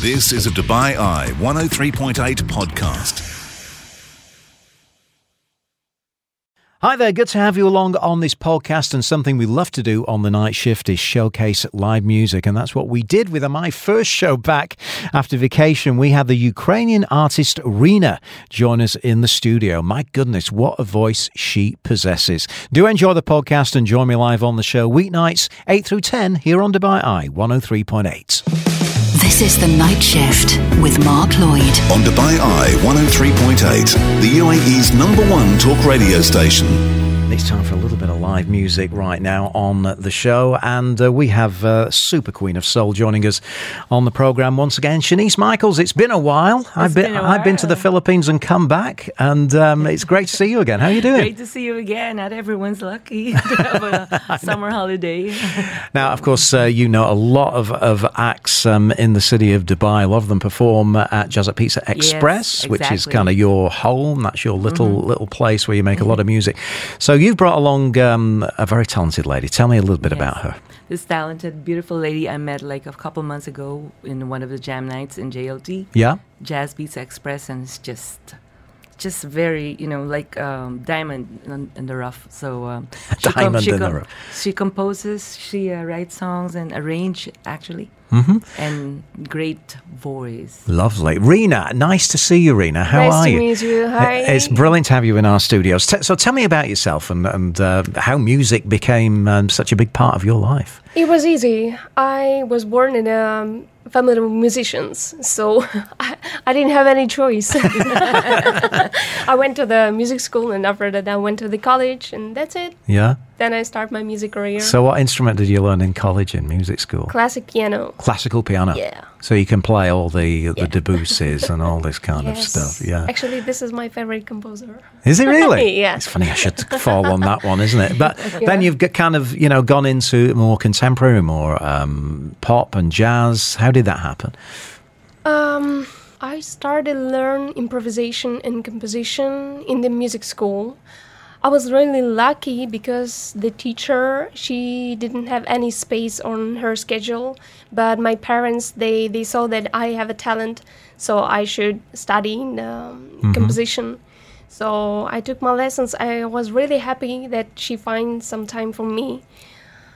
This is a Dubai Eye 103.8 podcast. Hi there, good to have you along on this podcast. And something we love to do on the night shift is showcase live music. And that's what we did with my first show back after vacation. We had the Ukrainian artist Rina join us in the studio. My goodness, what a voice she possesses. Do enjoy the podcast and join me live on the show weeknights, 8 through 10, here on Dubai Eye 103.8. This is The Night Shift with Mark Lloyd. On Dubai Eye 103.8, the UAE's number one talk radio station. It's time for live music right now on the show, and uh, we have uh, Super Queen of Soul joining us on the program once again. Shanice Michaels, it's been a while. It's I've been, been I've been to the. Philippines and come back, and um, it's great to see you again. How are you doing? Great to see you again. Not everyone's lucky to have a summer holiday. Now, of course, uh, you know a lot of, of acts um, in the city of Dubai. A lot of them perform at Jazz at Pizza Express, which is exactly. Mm-hmm. kind of your home. That's your little little place where you make a lot of music. So you've brought along um, Um, a very talented lady. Tell me a little bit Yes. about her. This talented, beautiful lady I met like a couple months ago in one of the jam nights in JLT, Yeah. Jazz Beats Express, and it's just, just very, you know, like um, diamond in, in the rough. So um, she Diamond she in the rough. She composes, she uh, writes songs and arrange actually, Mm-hmm. and great voice. Lovely. Rina, nice to see you, Rina. How nice are to you? meet you. Hi. It's brilliant to have you in our studios. T- so tell me about yourself and, and uh, how music became um, such a big part of your life. It was easy. I was born in a family of musicians, so I, I didn't have any choice. I went to the music school, and after that, I went to the college, and that's it. Yeah. Then I start my music career. So what instrument did you learn in college in music school? Classic piano. Classical piano. Yeah. So you can play all the the Yeah. Debussys and all this kind of stuff. Yeah. Actually, this is my favorite composer. Is it really? Yeah. It's funny. I should fall on that one, isn't it? But then you've got kind of you know gone into more contemporary, more um, pop and jazz. How did that happen? Um, I started learn improvisation and composition in the music school. I was really lucky because the teacher she didn't have any space on her schedule, but my parents they they saw that I have a talent, so I should study in um, composition. So I took my lessons. I was really happy that she finds some time for me.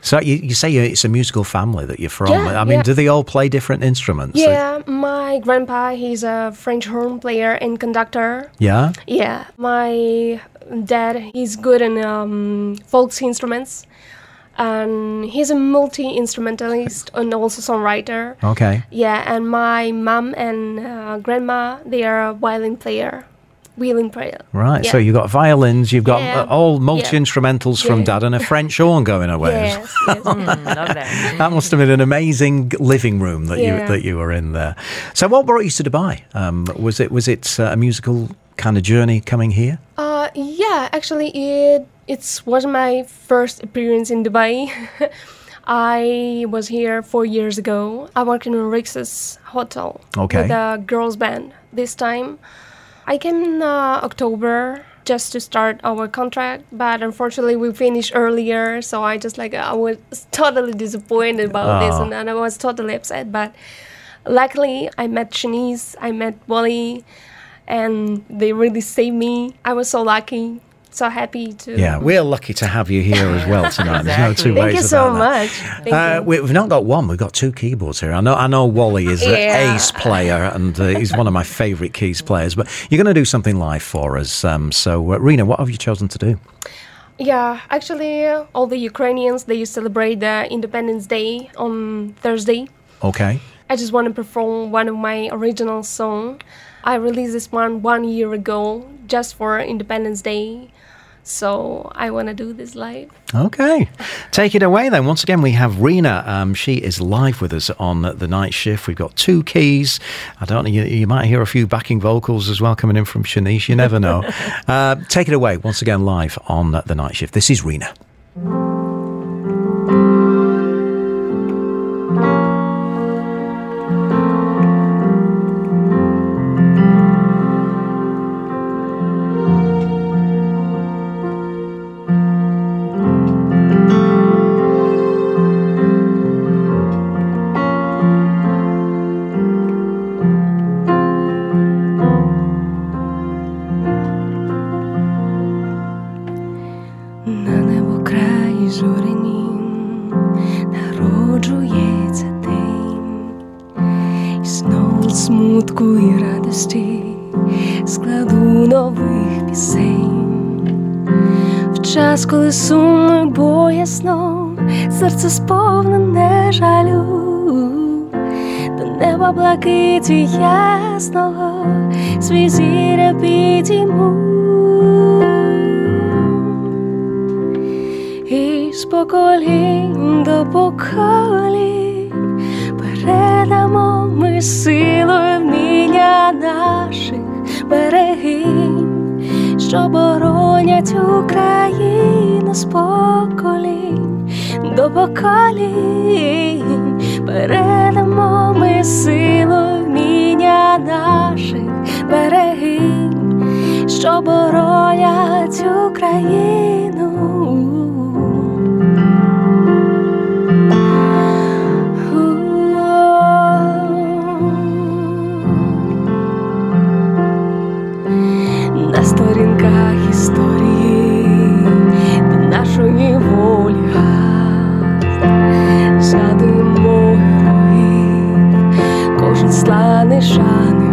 So you, you say it's a musical family that you're from. Yeah, I mean, yeah. do they all play different instruments? Yeah, my grandpa he's a French horn player and conductor. Yeah. Yeah, my dad he's good in um, folk instruments, and he's a multi instrumentalist and also songwriter. Okay. Yeah, and my mom and uh, grandma they are a violin player, violin player. Right. Yeah. So you've got violins, you've got Yeah. uh, all multi instrumentals from Yeah. dad, and a French horn going away. Yes, yes. Mm, that. That must have been an amazing living room that you that you were in there. So, what brought you to Dubai? Um, was it was it uh, a musical kind of journey coming here? Uh, yeah, actually, it it was my first appearance in Dubai. I was here four years ago. I worked in Rixos hotel Okay. with a girls band. This time, I came in uh, October just to start our contract, but unfortunately, we finished earlier. So I just like I was totally disappointed about this, Oh. and, and I was totally upset. But luckily, I met Shanice, I met Wally, and they really saved me. I was so lucky, so happy to. Yeah, we're lucky to have you here as well tonight. There's no two Exactly. ways Thank you about so that. much. Thank Uh, you. we- we've not got one. We've got two keyboards here. I know. I know Wally is an Yeah. ace player, and uh, he's one of my favourite keys players. But you're going to do something live for us. Um, so, uh, Rina, what have you chosen to do? Yeah, actually, uh, all the Ukrainians they celebrate the Independence Day on Thursday. Okay. I just want to perform one of my original song. I released this one one year ago just for Independence Day. So I want to do this live. Okay. Take it away then. Once again, we have Rina. Um, she is live with us on the night shift. We've got two keys. I don't know, you, you might hear a few backing vocals as well coming in from Shanice. You never know. uh, take it away once again live on the night shift. This is Rina. Складу нових пісень. В час, коли сумно боясно, серце сповнене жалю, до неба блакиті ясного, свій зіря підійму. І з поколінь до поколінь передамо ми силою вміння наших берегинь, що боронять Україну з поколінь до поколінь, передамо ми силу вміння наших берегинь, що боронять Україну. 的沙漠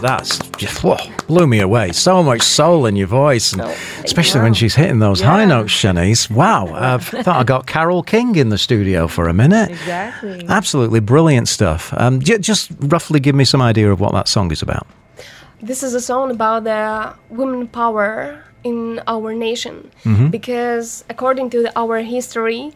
that's just whoa, blew me away. So much soul in your voice, and especially when she's hitting those high notes, Shanice. Wow, I thought I got Carole King in the studio for a minute. Exactly. Absolutely brilliant stuff. Um, j- just roughly give me some idea of what that song is about. This is a song about the women power in our nation because according to the, our history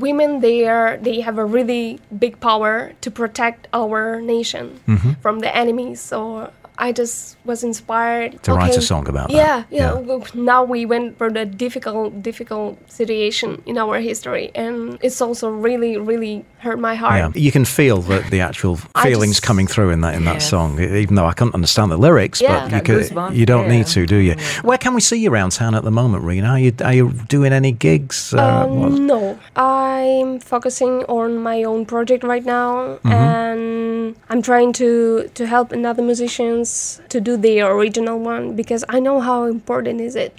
women they are they have a really big power to protect our nation mm-hmm. from the enemies or I just was inspired To write a song about that. Yeah, yeah. Yeah. Now we went through the difficult, difficult situation in our history, and it's also really, really hurt my heart. Yeah, you can feel the, the actual feelings just- coming through in that in that Yes. song. Even though I can't understand the lyrics, Yeah. but you could, you don't need to, do you? Where can we see you around town at the moment, Rina? Are you are you doing any gigs? Uh, Um, no, I'm focusing on my own project right now, and I'm trying to to help another musicians to do the original one because I know how important is it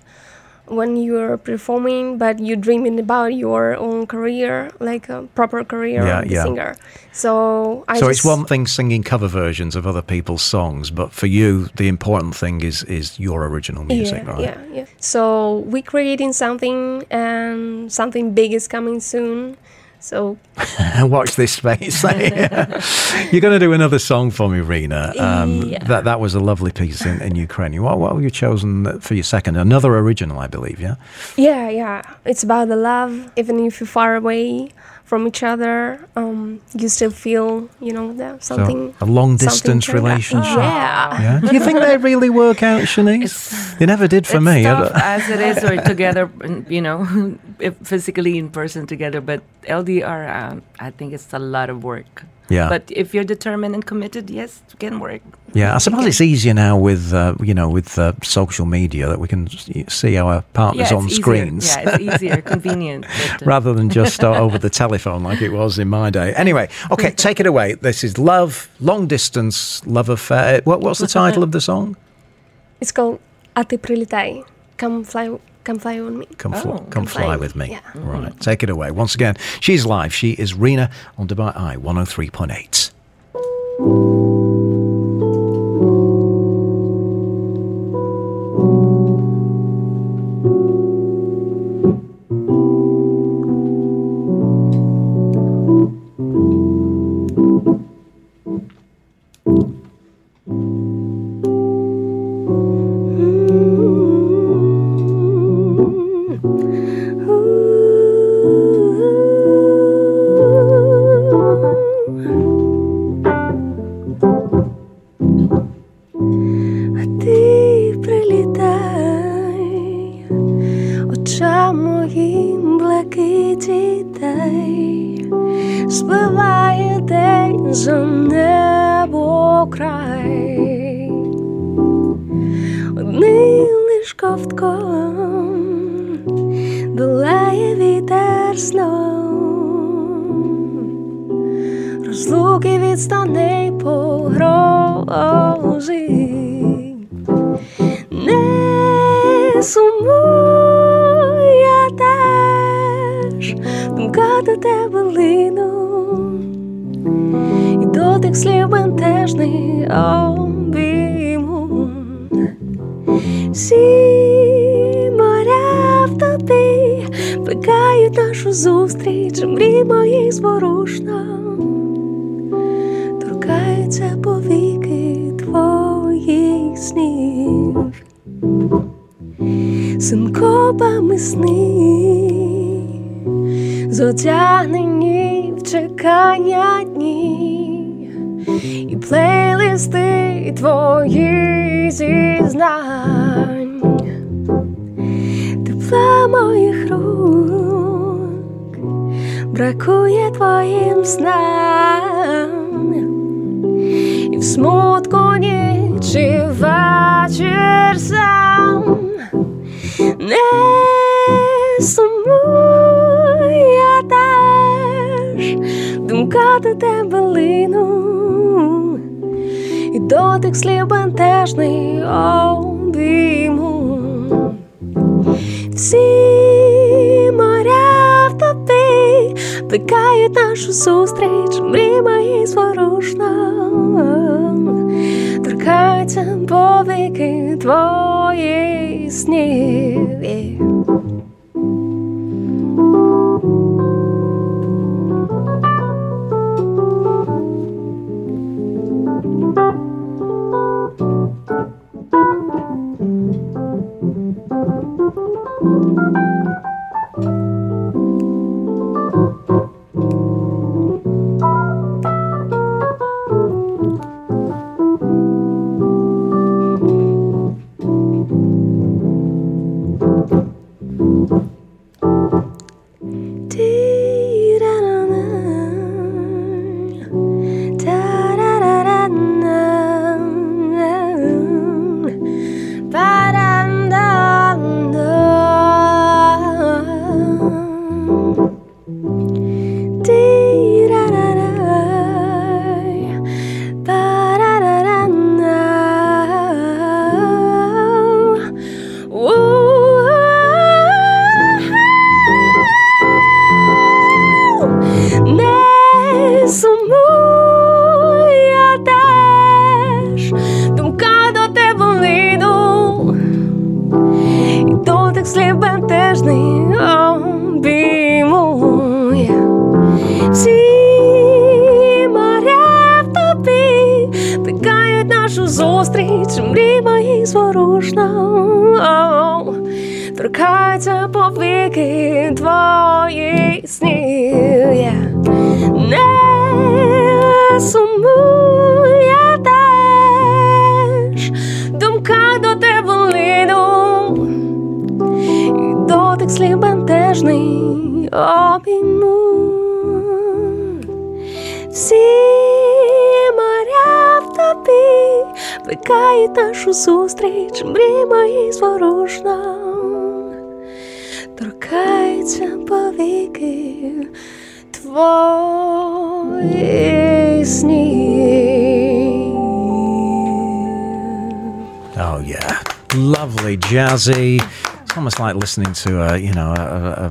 when you're performing, but you're dreaming about your own career, like a proper career Yeah, yeah. singer. So I so it's one thing singing cover versions of other people's songs, but for you, the important thing is is your original music, yeah, right? yeah, yeah. So we're creating something, and something big is coming soon. So Watch this space. You're going to do another song for me, Rina. Um, Yeah. That that was a lovely piece in, in Ukrainian. What what have you chosen for your second? Another original, I believe. Yeah. Yeah, yeah. It's about the love. Even if you're far away from each other, um, you still feel, you know, that something. so a long distance turned up. relationship. Yeah. Yeah. Do you think they really work out, Shanice? They never did for it's me. Tough as it is, or together, you know, physically in person together. But LDR, um, I think it's a lot of work. Yeah. But if you're determined and committed, yes, it can work. Yeah, I suppose it's easier now with uh, you know with uh, social media that we can s- see our partners yeah, on it's screens. Easier. Yeah, it's easier, convenient. But, uh, Rather than just uh, over the telephone like it was in my day. Anyway, okay, take it away. This is Love, Long Distance, Love Affair. What, what's the title of the song? It's called А ти прилітай. Come fly, come fly on me. Come, fly, Oh, come Come fly Fly. with me. Yeah. Right, take it away. Once again, she's live. She is Rina on Dubai Eye 103.8. моїм блакиті дай, спливає день за небо край, одним лиш ковтком долає вітер сном, розлуки відстане погрози. Тебе лину, і дотик слів бентежний обійму. Всі моря в тобі плекають нашу зустріч, мрій моїх зворушно. Торкаються повіки твоїх снів, синкопами сни, зотягнені в чекання дні, і плейлисти твої зізнань, тепла моїх рук бракує твоїм снам. І в смутку ніч і вечір сам. Не сумуй, теж думка до тебе лину, і дотик слів бентежний обійму. Всі моря в тобі плекають нашу зустріч, мрій мої зворушно торкаються повіки твої снів. всі моря в тобі плекають нашу зустріч, мрій мої зворушна торкається повіки твої сні. Oh yeah, lovely, jazzy. It's almost like listening to a, you know, a, a, a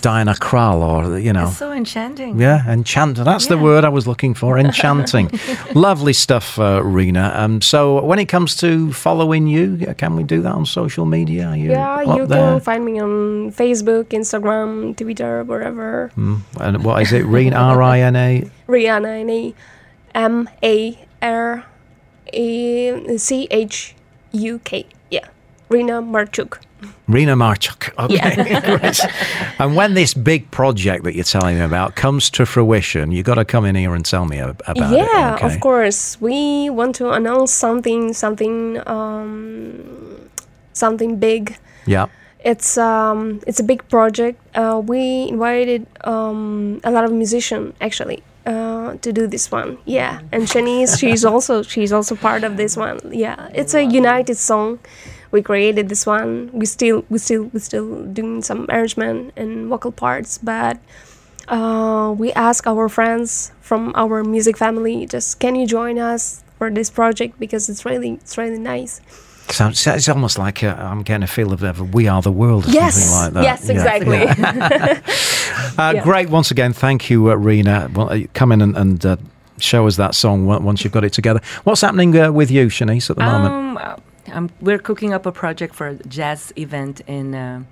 Diana Krall or you know. It's so enchanting. Yeah, enchanting. That's the word I was looking for. Enchanting. Lovely stuff, uh, Rina. Um, so, when it comes to following you, can we do that on social media? Are you Yeah, you there? can find me on Facebook, Instagram, Twitter, wherever. Mm. And what is it? Rina, R I N A? Rihanna, N Rina Marchuk. Rina Marchuk. Okay, great. And when this big project that you're telling me about comes to fruition, you've got to come in here and tell me ab- about it. yeah, okay? of course. We want to announce something, something, um, something big. Yeah. It's um, it's a big project. Uh, we invited um, a lot of musicians actually uh, to do this one. Yeah, and Shanice, she's also she's also part of this one. Yeah, it's a united song. We created this one. We still we still we still doing some arrangement and vocal parts, but uh, we ask our friends from our music family just can you join us for this project because it's really it's really nice. Sounds, it's almost like uh, I'm getting a feel of, of We Are the World or Yes, something like that. yes, Yeah. exactly. Uh, Yeah. Great. Once again, thank you, uh, Rina. Well, uh, come in and, and uh, show us that song once you've got it together. What's happening uh, with you, Shanice, at the moment? Um, uh, um, we're cooking up a project for a jazz event in uh,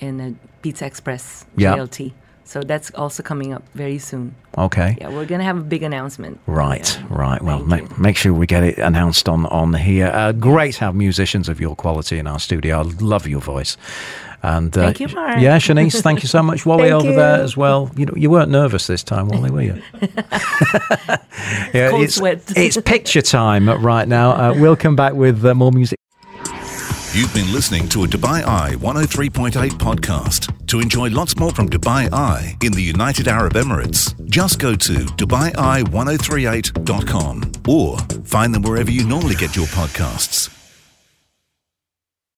in uh, Pizza Express. JLT. So that's also coming up very soon. Okay. Yeah, we're gonna have a big announcement. Right, Yeah. right. Well, make, make sure we get it announced on on here. Uh, great to have musicians of your quality in our studio. I love your voice. And uh, Thank you, Mark. Yeah, Shanice, thank you so much. Wally Thank over there as well. You know, you weren't nervous this time, Wally, were you? yeah, Cold it's, sweat. it's picture time right now. Uh, we'll come back with uh, more music. You've been listening to a Dubai Eye 103.8 podcast. To enjoy lots more from Dubai Eye in the United Arab Emirates, just go to DubaiEye1038.com or find them wherever you normally get your podcasts.